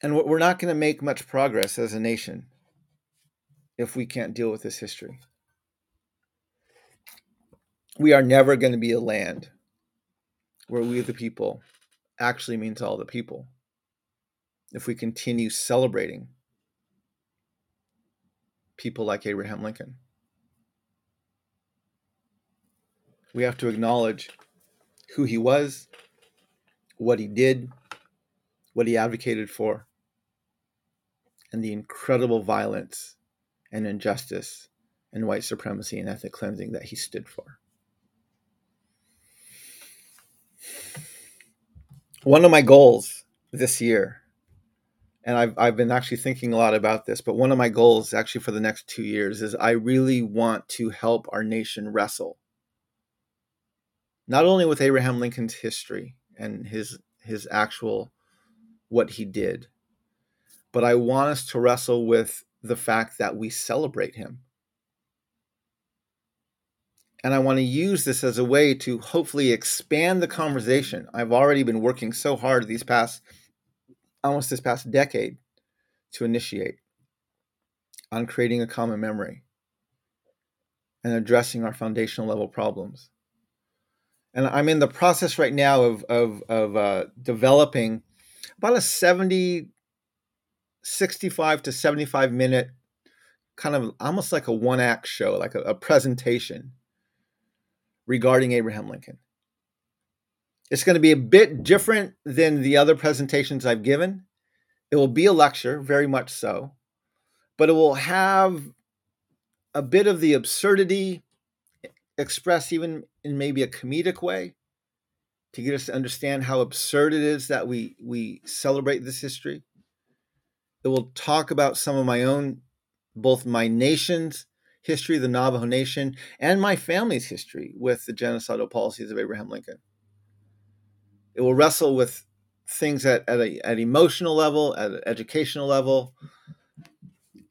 And we're not going to make much progress as a nation if we can't deal with this history. We are never going to be a land where we, the people, actually means all the people if we continue celebrating people like Abraham Lincoln. We have to acknowledge who he was, what he did, what he advocated for, and the incredible violence and injustice and white supremacy and ethnic cleansing that he stood for. One of my goals this year, and I've, I've been actually thinking a lot about this, but one of my goals actually for the next two years is I really want to help our nation wrestle not only with Abraham Lincoln's history and his his actual what he did, but I want us to wrestle with the fact that we celebrate him. And I want to use this as a way to hopefully expand the conversation. I've already been working so hard these past, almost this past decade, to initiate on creating a common memory and addressing our foundational level problems. And I'm in the process right now of, of, of uh, developing about a 70 65 to 75 minute kind of almost like a one act show, like a, a presentation regarding Abraham Lincoln. It's going to be a bit different than the other presentations I've given. It will be a lecture, very much so, but it will have a bit of the absurdity expressed even in maybe a comedic way to get us to understand how absurd it is that we we celebrate this history it will talk about some of my own, both my nation's history, of the Navajo Nation, and my family's history with the genocidal policies of Abraham Lincoln. It will wrestle with things at, at, a, at emotional level, at an educational level.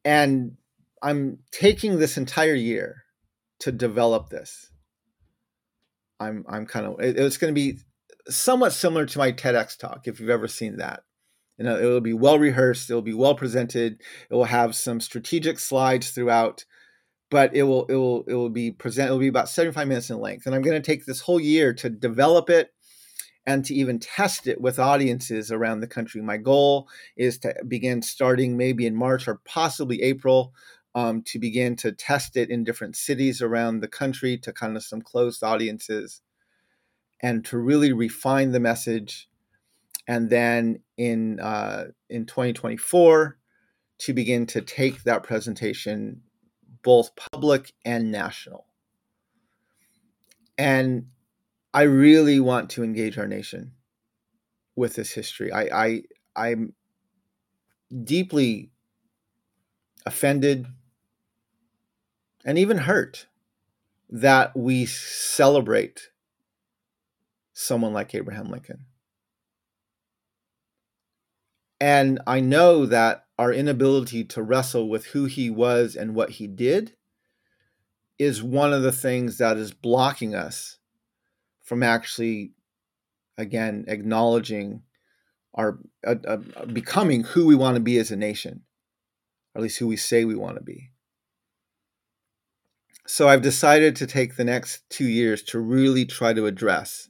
And I'm taking this entire year to develop this. I'm I'm kind of it, it's going to be somewhat similar to my TEDx talk if you've ever seen that you know, it will be well rehearsed. It will be well presented. It will have some strategic slides throughout, but it will it will it will be present. It will be about seventy five minutes in length, and I'm going to take this whole year to develop it and to even test it with audiences around the country. My goal is to begin starting maybe in March or possibly April. Um, to begin to test it in different cities around the country to kind of some closed audiences and to really refine the message and then in uh, in 2024 to begin to take that presentation both public and national. And I really want to engage our nation with this history. I, I I'm deeply offended and even hurt that we celebrate someone like Abraham Lincoln. And I know that our inability to wrestle with who he was and what he did is one of the things that is blocking us from actually, again, acknowledging our uh, uh, becoming who we want to be as a nation, or at least who we say we want to be. So I've decided to take the next two years to really try to address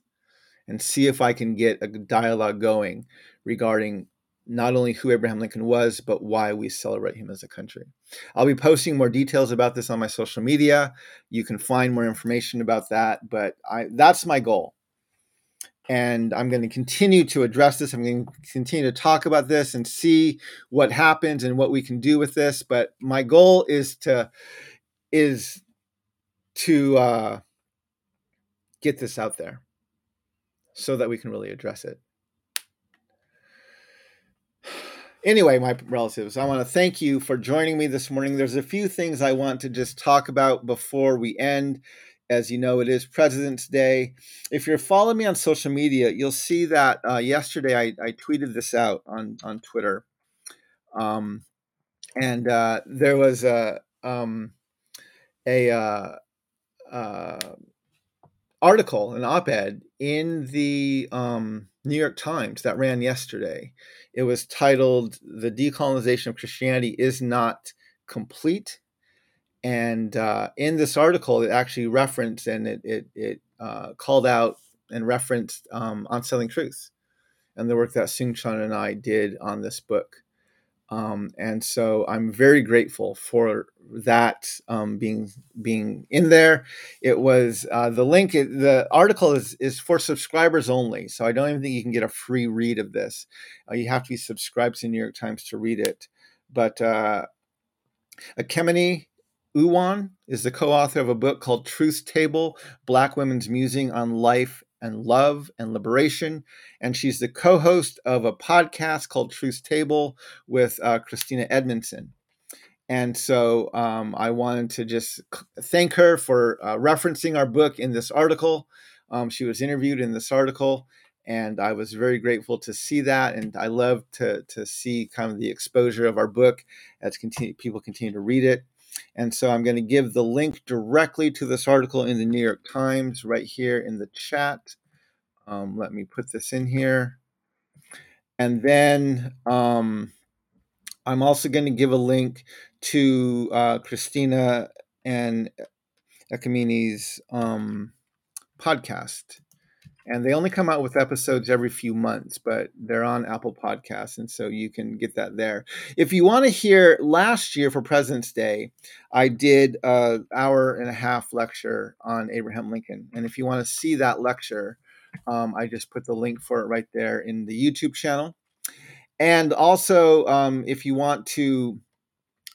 and see if I can get a dialogue going regarding not only who Abraham Lincoln was, but why we celebrate him as a country. I'll be posting more details about this on my social media. You can find more information about that, but I, that's my goal. And I'm going to continue to address this. I'm going to continue to talk about this and see what happens and what we can do with this. But my goal is to is to uh, get this out there so that we can really address it. Anyway, my relatives, I want to thank you for joining me this morning. There's a few things I want to just talk about before we end. As you know, it is President's Day. If you're following me on social media, you'll see that uh, yesterday I, I, tweeted this out on, on Twitter. Um, and uh, there was a, um, a uh, uh article, an op ed in the um, New York Times that ran yesterday. It was titled The Decolonization of Christianity is Not Complete. And uh, in this article, it actually referenced and it, it, it uh, called out and referenced um, Unsettling Truth and the work that Soong-Chan and I did on this book. Um, and so I'm very grateful for that um, being being in there. It was uh, the link. The article is is for subscribers only, so I don't even think you can get a free read of this. Uh, you have to be subscribed to New York Times to read it. But uh, Ekemini Uwan is the co-author of a book called Truth Table: Black Women's Musing on Life and love and liberation. And she's the co host of a podcast called Truth Table with uh, Christina Edmondson. And so um, I wanted to just thank her for uh, referencing our book in this article. Um, she was interviewed in this article, and I was very grateful to see that. And I love to, to see kind of the exposure of our book as continue, people continue to read it. And so I'm going to give the link directly to this article in the New York Times right here in the chat. Um, let me put this in here. And then um, I'm also going to give a link to uh, Christina and Ekemini's um, podcast and they only come out with episodes every few months but they're on apple podcasts and so you can get that there. If you want to hear last year for president's day i did a hour and a half lecture on abraham lincoln. And if you want to see that lecture um, i just put the link for it right there in the youtube channel. And also um, if you want to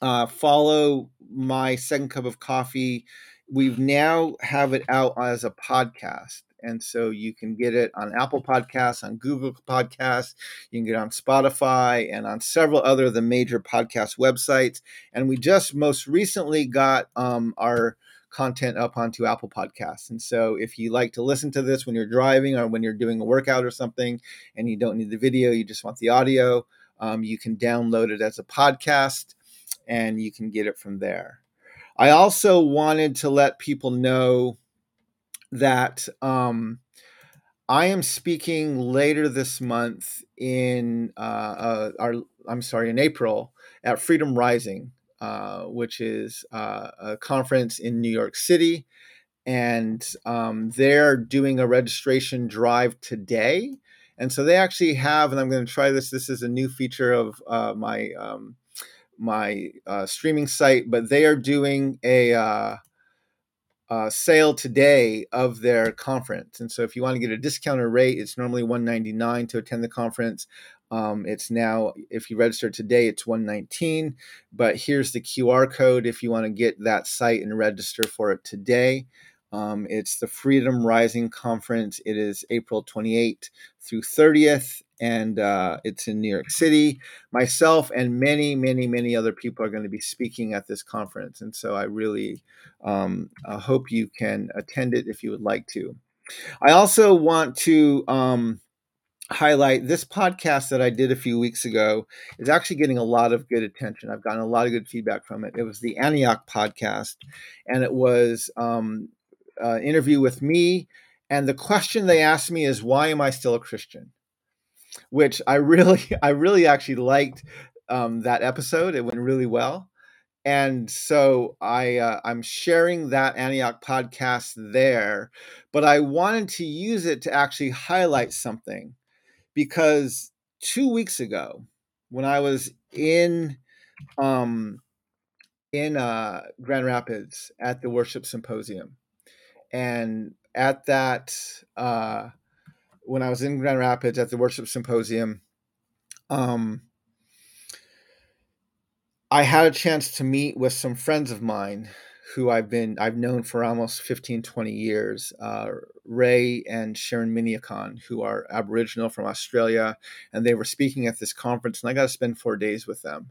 uh, follow my second cup of coffee we've now have it out as a podcast and so you can get it on Apple Podcasts, on Google Podcasts, you can get it on Spotify and on several other of the major podcast websites. And we just most recently got um, our content up onto Apple Podcasts. And so if you like to listen to this when you're driving or when you're doing a workout or something and you don't need the video, you just want the audio, um, you can download it as a podcast and you can get it from there. I also wanted to let people know that um, I am speaking later this month in uh, uh, our I'm sorry in April at Freedom Rising, uh, which is uh, a conference in New York City, and um, they're doing a registration drive today. And so they actually have, and I'm going to try this. This is a new feature of uh, my um, my uh, streaming site, but they are doing a uh, sale today of their conference. And so if you want to get a discounted rate, it's normally 199 to attend the conference. Um, it's now, if you register today, it's 119. But here's the QR code if you want to get that site and register for it today. Um, it's the Freedom Rising Conference. It is April 28th through 30th, and uh, it's in New York City. Myself and many, many, many other people are going to be speaking at this conference. And so I really um, uh, hope you can attend it if you would like to. I also want to. Um, highlight this podcast that I did a few weeks ago is actually getting a lot of good attention. I've gotten a lot of good feedback from it. It was the Antioch podcast, and it was um, uh, interview with me, and the question they asked me is, "Why am I still a Christian?" Which I really, (laughs) I really actually liked um, that episode. It went really well, and so I, uh, I'm sharing that Antioch podcast there. But I wanted to use it to actually highlight something because two weeks ago, when I was in um, in uh, Grand Rapids at the worship symposium, and at that, uh, when I was in Grand Rapids at the worship symposium, um, I had a chance to meet with some friends of mine who I've been I've known for almost 15, 20 years, uh, Ray and Sharon Minniecon, who are Aboriginal from Australia, and they were speaking at this conference, and I got to spend four days with them.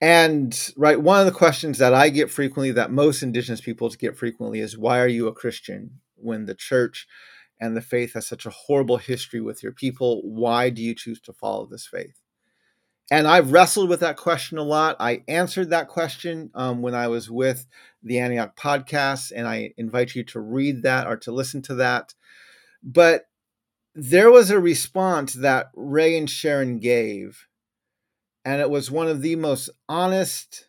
And right, one of the questions that I get frequently, that most Indigenous peoples get frequently, is why are you a Christian when the church and the faith has such a horrible history with your people? Why do you choose to follow this faith? And I've wrestled with that question a lot. I answered that question um, when I was with the Antioch podcast, and I invite you to read that or to listen to that. But there was a response that Ray and Sharon gave and it was one of the most honest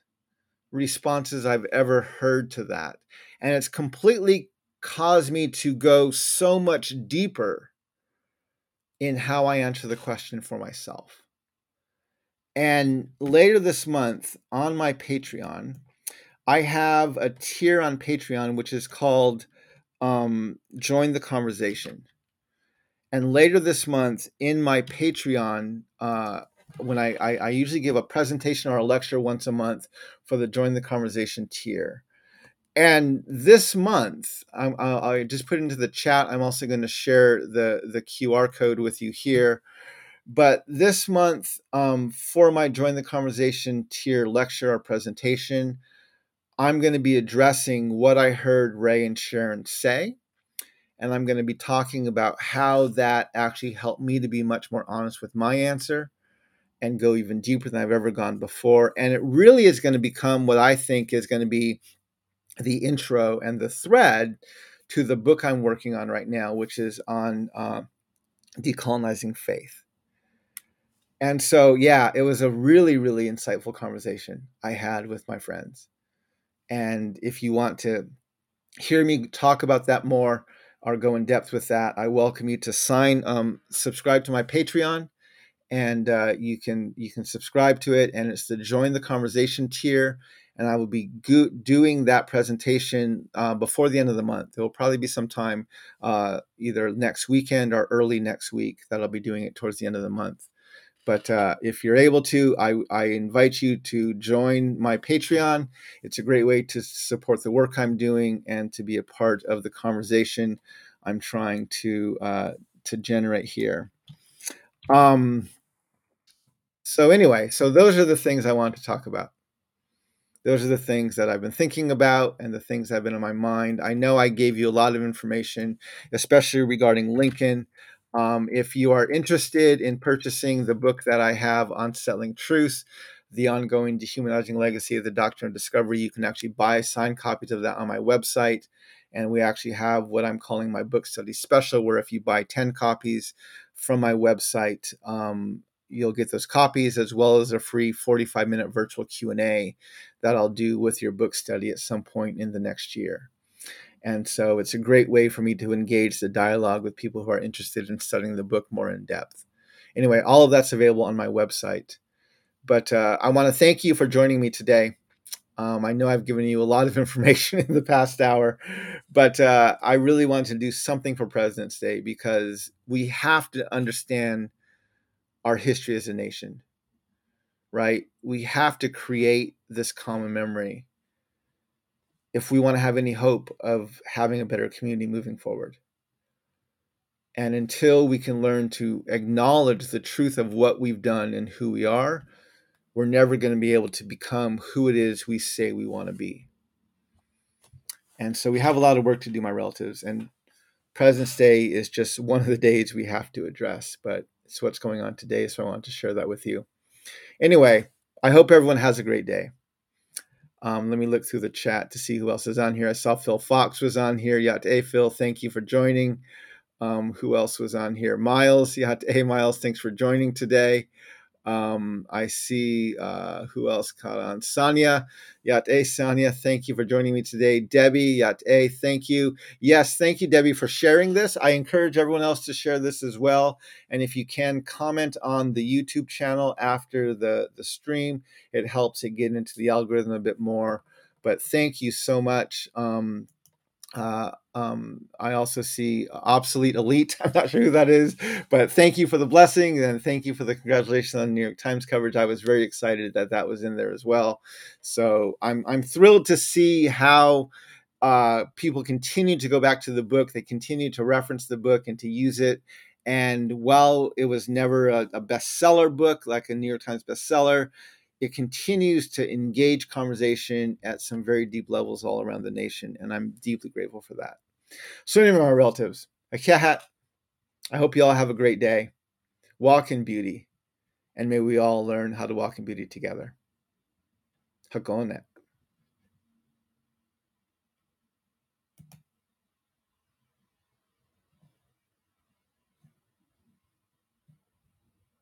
responses I've ever heard to that. And it's completely caused me to go so much deeper in how I answer the question for myself. And later this month on my Patreon, I have a tier on Patreon which is called um, Join the Conversation. And later this month in my Patreon, uh, when I, I, I usually give a presentation or a lecture once a month for the join the conversation tier and this month I, I just put into the chat i'm also going to share the the qr code with you here but this month um, for my join the conversation tier lecture or presentation i'm going to be addressing what i heard ray and sharon say and i'm going to be talking about how that actually helped me to be much more honest with my answer and go even deeper than I've ever gone before. And it really is going to become what I think is going to be the intro and the thread to the book I'm working on right now, which is on uh, decolonizing faith. And so, yeah, it was a really, really insightful conversation I had with my friends. And if you want to hear me talk about that more or go in depth with that, I welcome you to sign, um, subscribe to my Patreon and uh, you can you can subscribe to it and it's the join the conversation tier and i will be go- doing that presentation uh, before the end of the month. It will probably be sometime uh, either next weekend or early next week that i'll be doing it towards the end of the month. But uh, if you're able to I, I invite you to join my patreon. It's a great way to support the work i'm doing and to be a part of the conversation i'm trying to uh, to generate here. Um, so anyway, so those are the things I want to talk about. Those are the things that I've been thinking about and the things that have been in my mind. I know I gave you a lot of information, especially regarding Lincoln. Um, if you are interested in purchasing the book that I have Unsettling Truth, the ongoing dehumanizing legacy of the doctrine of discovery, you can actually buy signed copies of that on my website. And we actually have what I'm calling my book study special, where if you buy 10 copies from my website, um, you'll get those copies as well as a free 45 minute virtual q&a that i'll do with your book study at some point in the next year. And so it's a great way for me to engage the dialogue with people who are interested in studying the book more in depth. Anyway all of that's available on my website. But uh, i want to thank you for joining me today. Um, I know I've given you a lot of (laughs) information in the past hour, but uh, I really wanted to do something for President's Day because we have to understand our history as a nation, right? We have to create this common memory if we want to have any hope of having a better community moving forward. And until we can learn to acknowledge the truth of what we've done and who we are, we're never going to be able to become who it is we say we want to be. And so we have a lot of work to do, my relatives. And President's Day is just one of the days we have to address. But it's what's going on today. So I want to share that with you. Anyway, I hope everyone has a great day. Um, let me look through the chat to see who else is on here. I saw Phil Fox was on here. Ya'at'eeh Phil, thank you for joining. Um, who else was on here? Miles, Ya'at'eeh Miles, thanks for joining today. Um, I see uh, who else caught on. Sanya, Ya'at'eeh Sanya, thank you for joining me today. Debbie, Ya'at'eeh, thank you. Yes, thank you, Debbie, for sharing this. I encourage everyone else to share this as well. And if you can comment on the YouTube channel after the, the stream, it helps it get into the algorithm a bit more. But thank you so much. Um, Uh, um, I also see obsolete elite. (laughs) I'm not sure who that is, but thank you for the blessing and thank you for the congratulations on New York Times coverage. I was very excited that that was in there as well. So I'm I'm thrilled to see how uh, people continue to go back to the book. They continue to reference the book and to use it. And while it was never a, a bestseller book like a New York Times bestseller, it continues to engage conversation at some very deep levels all around the nation. And I'm deeply grateful for that. So, anyway, my relatives, I hope you all have a great day. Walk in beauty. And may we all learn how to walk in beauty together. Hakonet.